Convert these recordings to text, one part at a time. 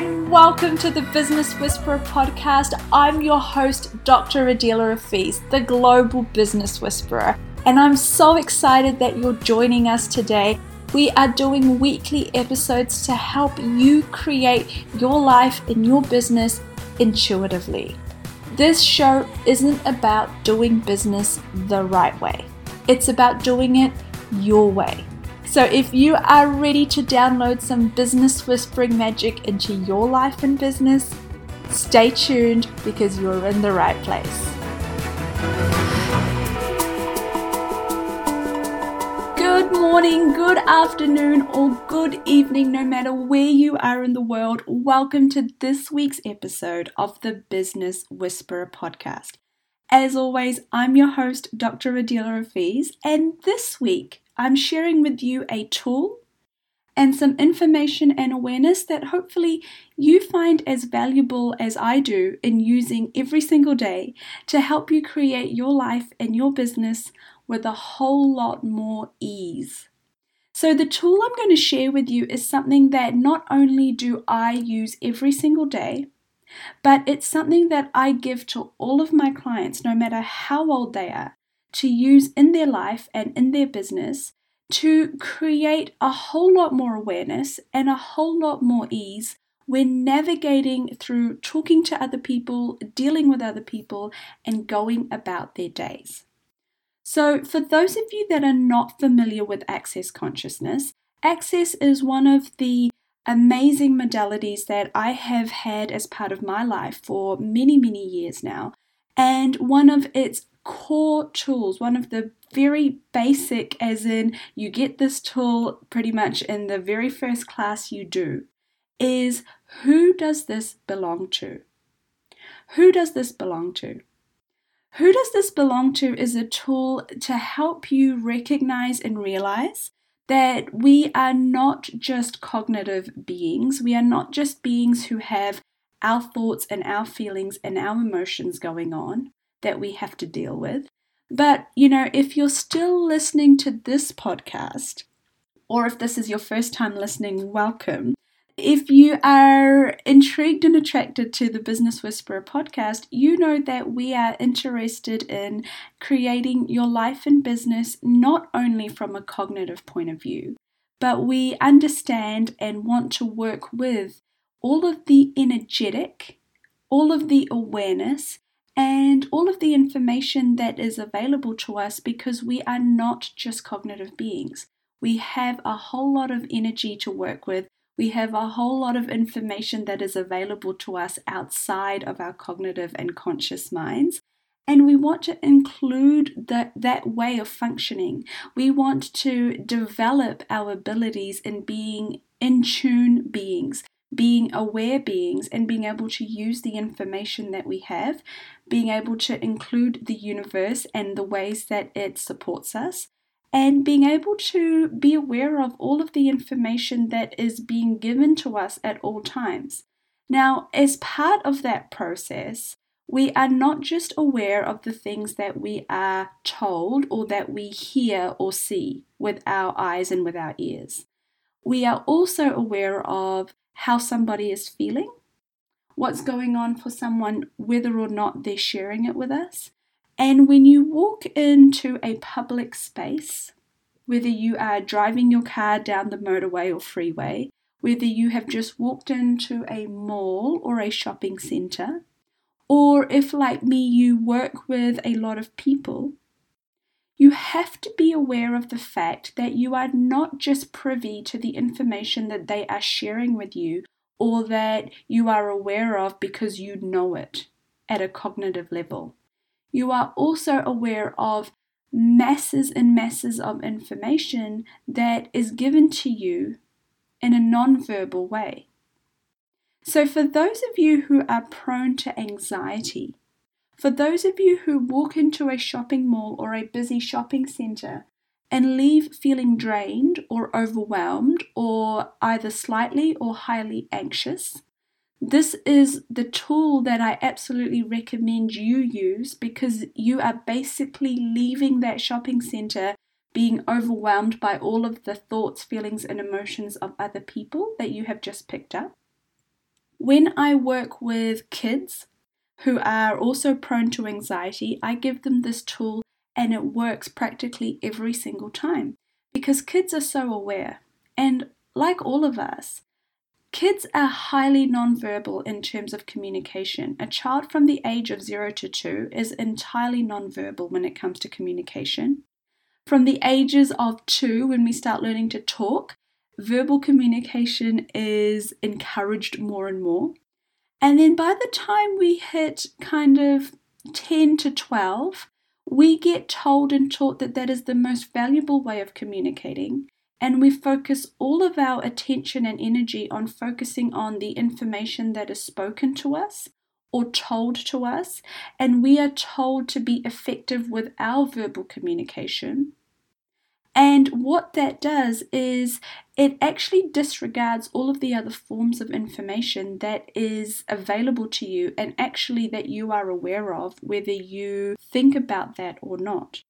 and welcome to the Business Whisperer podcast. I'm your host, Dr. Adela Rafiz, the Global Business Whisperer, and I'm so excited that you're joining us today. We are doing weekly episodes to help you create your life and your business intuitively. This show isn't about doing business the right way, it's about doing it your way. So, if you are ready to download some business whispering magic into your life and business, stay tuned because you're in the right place. Good morning, good afternoon, or good evening, no matter where you are in the world. Welcome to this week's episode of the Business Whisperer podcast. As always, I'm your host, Dr. Adela Rafiz, and this week I'm sharing with you a tool and some information and awareness that hopefully you find as valuable as I do in using every single day to help you create your life and your business with a whole lot more ease. So, the tool I'm going to share with you is something that not only do I use every single day, but it's something that I give to all of my clients, no matter how old they are, to use in their life and in their business to create a whole lot more awareness and a whole lot more ease when navigating through talking to other people, dealing with other people, and going about their days. So, for those of you that are not familiar with Access Consciousness, Access is one of the amazing modalities that I have had as part of my life for many, many years now. And one of its core tools, one of the very basic, as in you get this tool pretty much in the very first class you do, is who does this belong to? Who does this belong to? Who does this belong to is a tool to help you recognize and realize that we are not just cognitive beings, we are not just beings who have our thoughts and our feelings and our emotions going on that we have to deal with. But, you know, if you're still listening to this podcast, or if this is your first time listening, welcome. If you are intrigued and attracted to the Business Whisperer podcast, you know that we are interested in creating your life and business not only from a cognitive point of view, but we understand and want to work with all of the energetic, all of the awareness, and all of the information that is available to us because we are not just cognitive beings. We have a whole lot of energy to work with. We have a whole lot of information that is available to us outside of our cognitive and conscious minds. And we want to include that, that way of functioning. We want to develop our abilities in being in tune beings, being aware beings and being able to use the information that we have, being able to include the universe and the ways that it supports us, and being able to be aware of all of the information that is being given to us at all times. Now, as part of that process, we are not just aware of the things that we are told or that we hear or see with our eyes and with our ears. We are also aware of how somebody is feeling, what's going on for someone, whether or not they're sharing it with us. And when you walk into a public space, whether you are driving your car down the motorway or freeway, whether you have just walked into a mall or a shopping center, or if, like me, you work with a lot of people, you have to be aware of the fact that you are not just privy to the information that they are sharing with you or that you are aware of because you know it at a cognitive level. You are also aware of masses and masses of information that is given to you in a non-verbal way. So, for those of you who are prone to anxiety, for those of you who walk into a shopping mall or a busy shopping centre and leave feeling drained or overwhelmed or either slightly or highly anxious, this is the tool that I absolutely recommend you use because you are basically leaving that shopping center being overwhelmed by all of the thoughts, feelings, and emotions of other people that you have just picked up. When I work with kids who are also prone to anxiety, I give them this tool and it works practically every single time because kids are so aware. And like all of us, kids are highly nonverbal in terms of communication. A child from the age of 0 to 2 is entirely nonverbal when it comes to communication. From the ages of 2, when we start learning to talk, verbal communication is encouraged more and more. And then by the time we hit kind of 10 to 12, we get told and taught that that is the most valuable way of communicating. And we focus all of our attention and energy on focusing on the information that is spoken to us or told to us. And we are told to be effective with our verbal communication and what that does is it actually disregards all of the other forms of information that is available to you and actually that you are aware of, whether you think about that or not.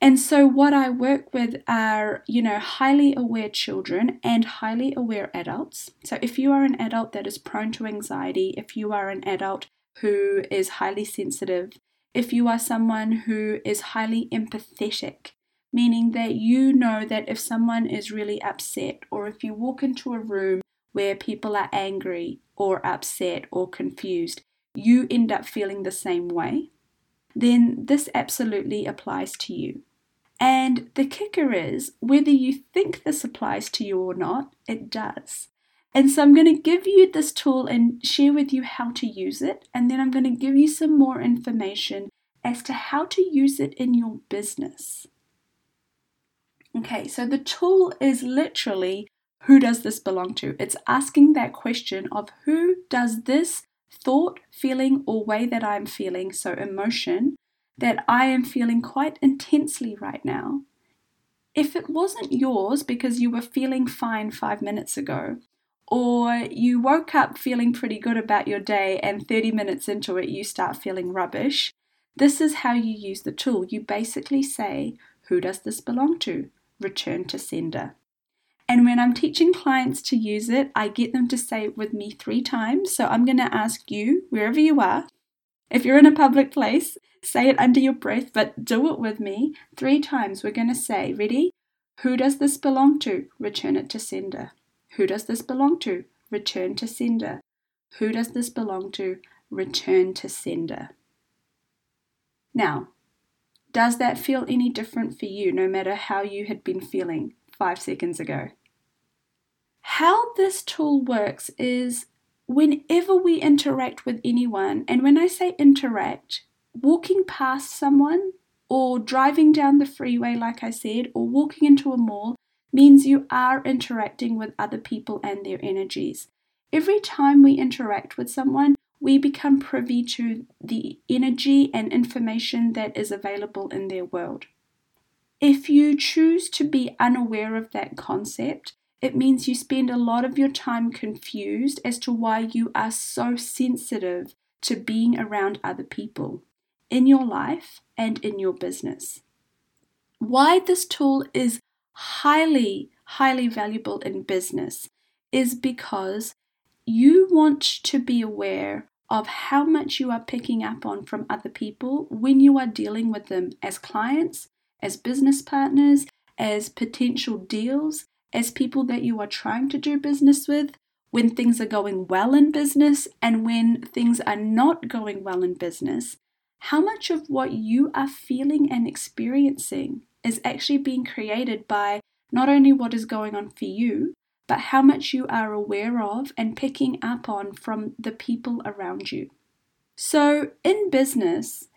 And so, what I work with are, you know, highly aware children and highly aware adults. So, if you are an adult that is prone to anxiety, if you are an adult who is highly sensitive, if you are someone who is highly empathetic, meaning that you know that if someone is really upset, or if you walk into a room where people are angry or upset or confused, you end up feeling the same way, then this absolutely applies to you. And the kicker is, whether you think this applies to you or not, it does. And so I'm going to give you this tool and share with you how to use it. And then I'm going to give you some more information as to how to use it in your business. Okay, so the tool is literally who does this belong to? It's asking that question of who does this thought, feeling, or way that I'm feeling, so emotion, that I am feeling quite intensely right now. If it wasn't yours because you were feeling fine five minutes ago, or you woke up feeling pretty good about your day and 30 minutes into it you start feeling rubbish, this is how you use the tool. You basically say, Who does this belong to? Return to sender. And when I'm teaching clients to use it, I get them to say it with me three times. So I'm going to ask you, wherever you are, if you're in a public place, say it under your breath, but do it with me three times. We're going to say, ready? Who does this belong to? Return it to sender. Who does this belong to? Return to sender. Who does this belong to? Return to sender. Now, does that feel any different for you, no matter how you had been feeling five seconds ago? How this tool works is whenever we interact with anyone, and when I say interact, walking past someone or driving down the freeway, like I said, or walking into a mall means you are interacting with other people and their energies. Every time we interact with someone, we become privy to the energy and information that is available in their world. If you choose to be unaware of that concept, it means you spend a lot of your time confused as to why you are so sensitive to being around other people in your life and in your business. Why this tool is highly, highly valuable in business is because you want to be aware of how much you are picking up on from other people when you are dealing with them as clients, as business partners, as potential deals, as people that you are trying to do business with, when things are going well in business and when things are not going well in business. How much of what you are feeling and experiencing is actually being created by not only what is going on for you, but how much you are aware of and picking up on from the people around you. So, in business,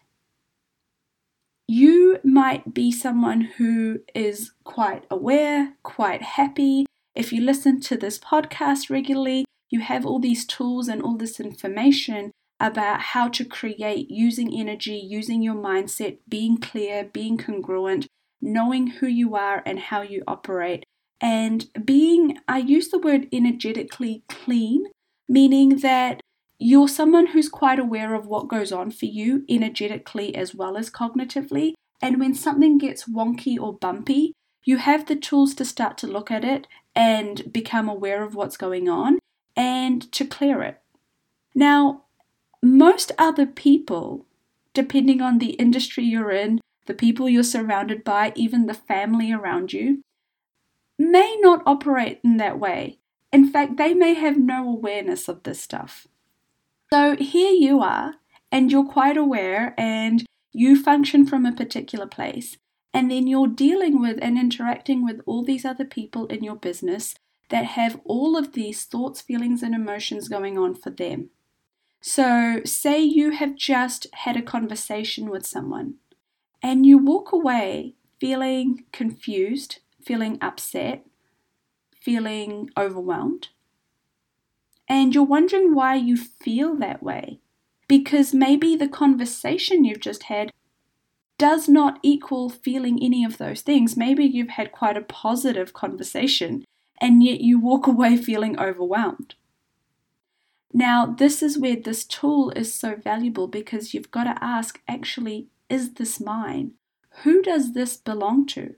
you might be someone who is quite aware, quite happy. If you listen to this podcast regularly, you have all these tools and all this information about how to create using energy, using your mindset, being clear, being congruent, knowing who you are and how you operate and being, I use the word energetically clean, meaning that you're someone who's quite aware of what goes on for you energetically as well as cognitively. And when something gets wonky or bumpy, you have the tools to start to look at it and become aware of what's going on and to clear it. Now, most other people, depending on the industry you're in, the people you're surrounded by, even the family around you, may not operate in that way. In fact, they may have no awareness of this stuff. So here you are, and you're quite aware, and you function from a particular place, and then you're dealing with and interacting with all these other people in your business that have all of these thoughts, feelings, and emotions going on for them. So, say you have just had a conversation with someone and you walk away feeling confused, feeling upset, feeling overwhelmed, and you're wondering why you feel that way. Because maybe the conversation you've just had does not equal feeling any of those things. Maybe you've had quite a positive conversation and yet you walk away feeling overwhelmed. Now, this is where this tool is so valuable because you've got to ask actually, is this mine? Who does this belong to?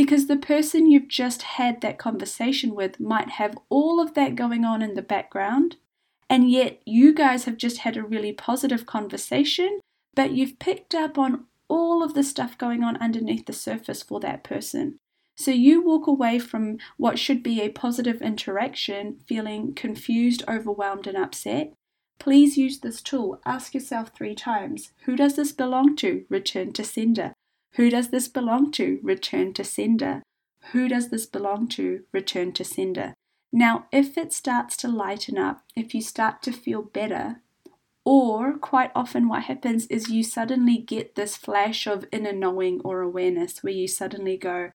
Because the person you've just had that conversation with might have all of that going on in the background, and yet you guys have just had a really positive conversation, but you've picked up on all of the stuff going on underneath the surface for that person. So you walk away from what should be a positive interaction feeling confused, overwhelmed, and upset. Please use this tool. Ask yourself three times Who does this belong to? Return to sender. Who does this belong to? Return to sender. Who does this belong to? Return to sender. Now, if it starts to lighten up, if you start to feel better, or quite often what happens is you suddenly get this flash of inner knowing or awareness where you suddenly go,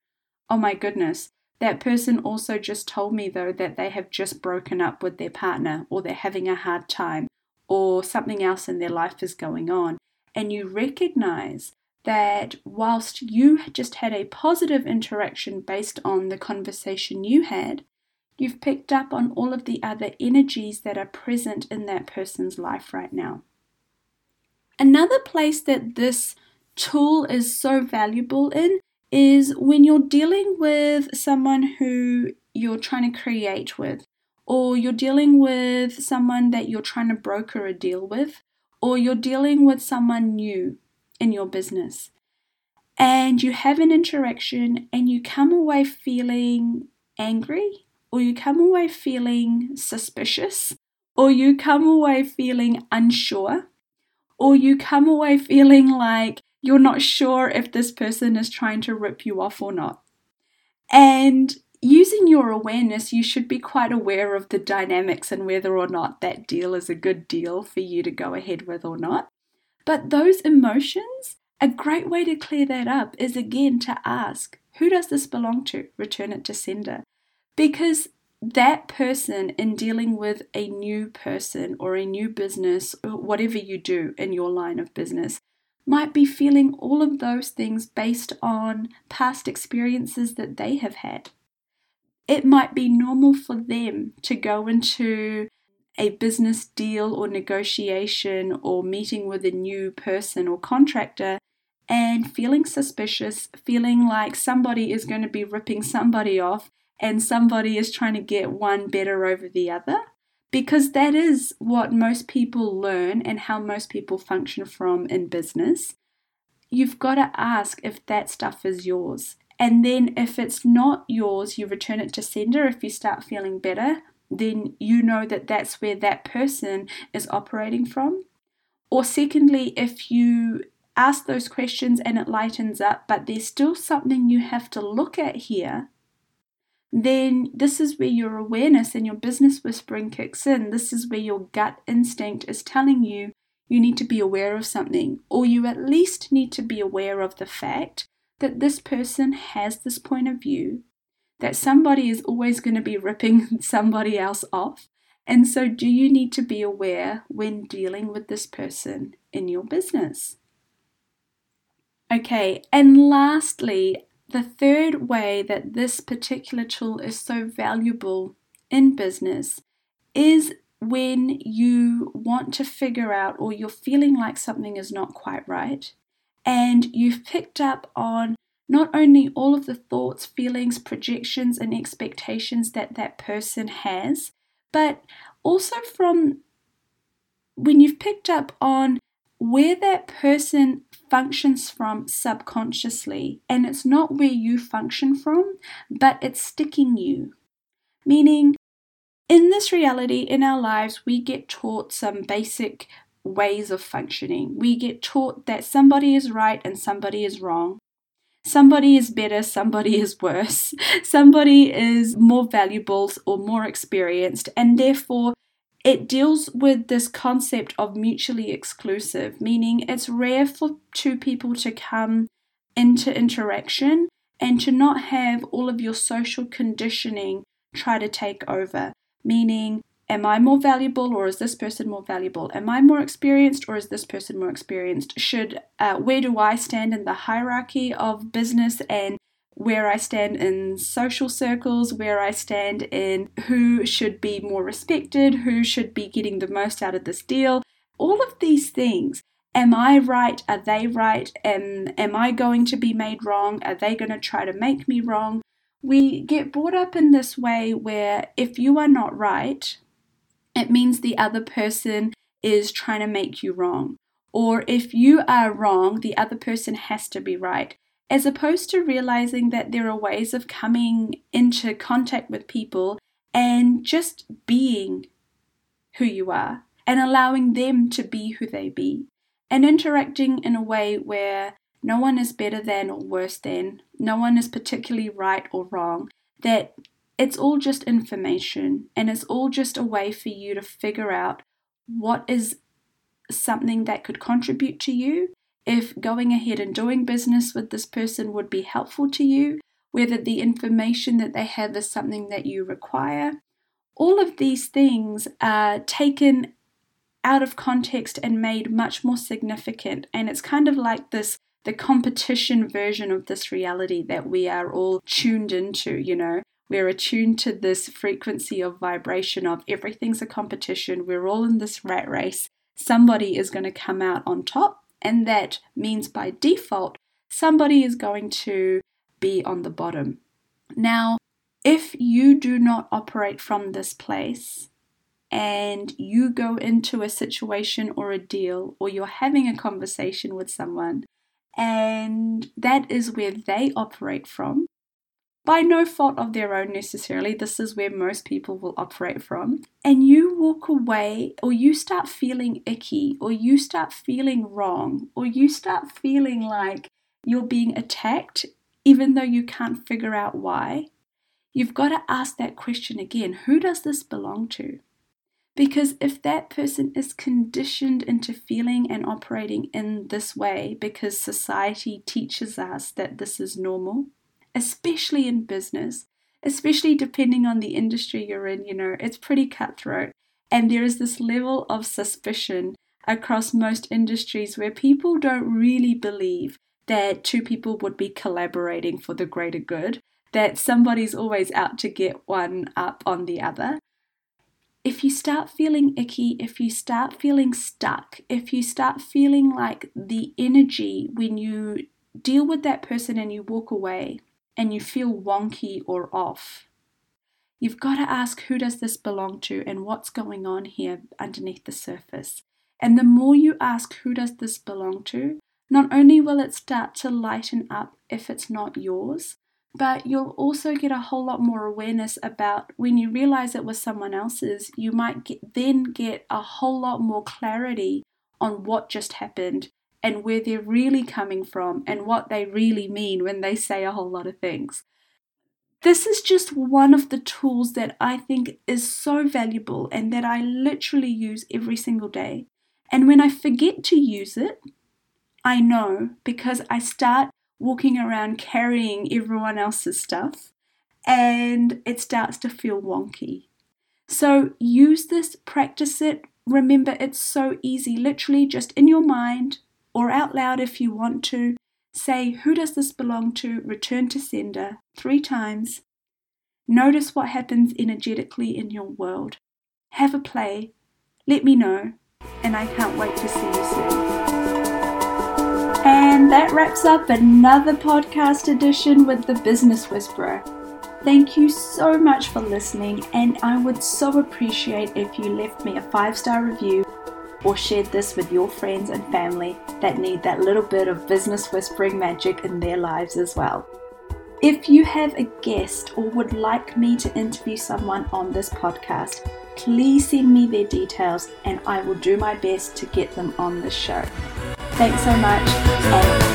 Oh my goodness, that person also just told me though that they have just broken up with their partner or they're having a hard time or something else in their life is going on. And you recognize that whilst you just had a positive interaction based on the conversation you had, you've picked up on all of the other energies that are present in that person's life right now. Another place that this tool is so valuable in is when you're dealing with someone who you're trying to create with, or you're dealing with someone that you're trying to broker a deal with, or you're dealing with someone new in your business. And you have an interaction and you come away feeling angry, or you come away feeling suspicious, or you come away feeling unsure, or you come away feeling like you're not sure if this person is trying to rip you off or not. And using your awareness, you should be quite aware of the dynamics and whether or not that deal is a good deal for you to go ahead with or not. But those emotions, a great way to clear that up is again to ask, who does this belong to? Return it to sender. Because that person, in dealing with a new person or a new business, whatever you do in your line of business, might be feeling all of those things based on past experiences that they have had. It might be normal for them to go into a business deal or negotiation or meeting with a new person or contractor and feeling suspicious, feeling like somebody is going to be ripping somebody off and somebody is trying to get one better over the other because that is what most people learn and how most people function from in business. You've got to ask if that stuff is yours. And then if it's not yours, you return it to sender. If you start feeling better, then you know that that's where that person is operating from. Or secondly, if you ask those questions and it lightens up, but there's still something you have to look at here, then this is where your awareness and your business whispering kicks in. This is where your gut instinct is telling you you need to be aware of something, or you at least need to be aware of the fact that this person has this point of view, that somebody is always going to be ripping somebody else off. And so, do you need to be aware when dealing with this person in your business? Okay, and lastly, the third way that this particular tool is so valuable in business is when you want to figure out or you're feeling like something is not quite right and you've picked up on not only all of the thoughts, feelings, projections, and expectations that that person has, but also from when you've picked up on where that person functions from subconsciously, and it's not where you function from, but it's sticking you. Meaning, in this reality, in our lives, we get taught some basic ways of functioning. We get taught that somebody is right and somebody is wrong. Somebody is better, somebody is worse. Somebody is more valuable or more experienced, and therefore it deals with this concept of mutually exclusive, meaning it's rare for two people to come into interaction and to not have all of your social conditioning try to take over, meaning am I more valuable or is this person more valuable? Am I more experienced or is this person more experienced? Should uh, where do I stand in the hierarchy of business and where I stand in social circles, where I stand in who should be more respected, who should be getting the most out of this deal? All of these things. Am I right? Are they right? Am, am I going to be made wrong? Are they going to try to make me wrong? We get brought up in this way where if you are not right, it means the other person is trying to make you wrong. Or if you are wrong, the other person has to be right. As opposed to realizing that there are ways of coming into contact with people and just being who you are and allowing them to be who they be and interacting in a way where no one is better than or worse than, no one is particularly right or wrong, that it's all just information and it's all just a way for you to figure out what is something that could contribute to you, if going ahead and doing business with this person would be helpful to you, whether the information that they have is something that you require. All of these things are taken out of context and made much more significant. And it's kind of like this the competition version of this reality that we are all tuned into, you know. We're attuned to this frequency of vibration of everything's a competition. We're all in this rat race. Somebody is going to come out on top, and that means by default, somebody is going to be on the bottom. Now, if you do not operate from this place, and you go into a situation or a deal, or you're having a conversation with someone, and that is where they operate from, by no fault of their own necessarily. This is where most people will operate from. And you walk away, or you start feeling icky, or you start feeling wrong, or you start feeling like you're being attacked, even though you can't figure out why. You've got to ask that question again who does this belong to? Because if that person is conditioned into feeling and operating in this way because society teaches us that this is normal, especially in business, especially depending on the industry you're in, you know, it's pretty cutthroat. And there is this level of suspicion across most industries where people don't really believe that two people would be collaborating for the greater good, that somebody's always out to get one up on the other. If you start feeling icky, if you start feeling stuck, if you start feeling like the energy when you deal with that person and you walk away and you feel wonky or off, you've got to ask who does this belong to and what's going on here underneath the surface. And the more you ask who does this belong to, not only will it start to lighten up if it's not yours, but you'll also get a whole lot more awareness about when you realize it was someone else's, you might get, then get a whole lot more clarity on what just happened and where they're really coming from and what they really mean when they say a whole lot of things. This is just one of the tools that I think is so valuable and that I literally use every single day. And when I forget to use it, I know because I start walking around carrying everyone else's stuff and it starts to feel wonky. So use this, practice it. Remember, it's so easy, literally just in your mind, or out loud if you want to, say, Who does this belong to? Return to sender three times. Notice what happens energetically in your world. Have a play. Let me know, and I can't wait to see you soon. And that wraps up another podcast edition with the Business Whisperer. Thank you so much for listening, and I would so appreciate if you left me a five star review or shared this with your friends and family that need that little bit of business whispering magic in their lives as well. If you have a guest or would like me to interview someone on this podcast, please send me their details and I will do my best to get them on the show. Thanks so much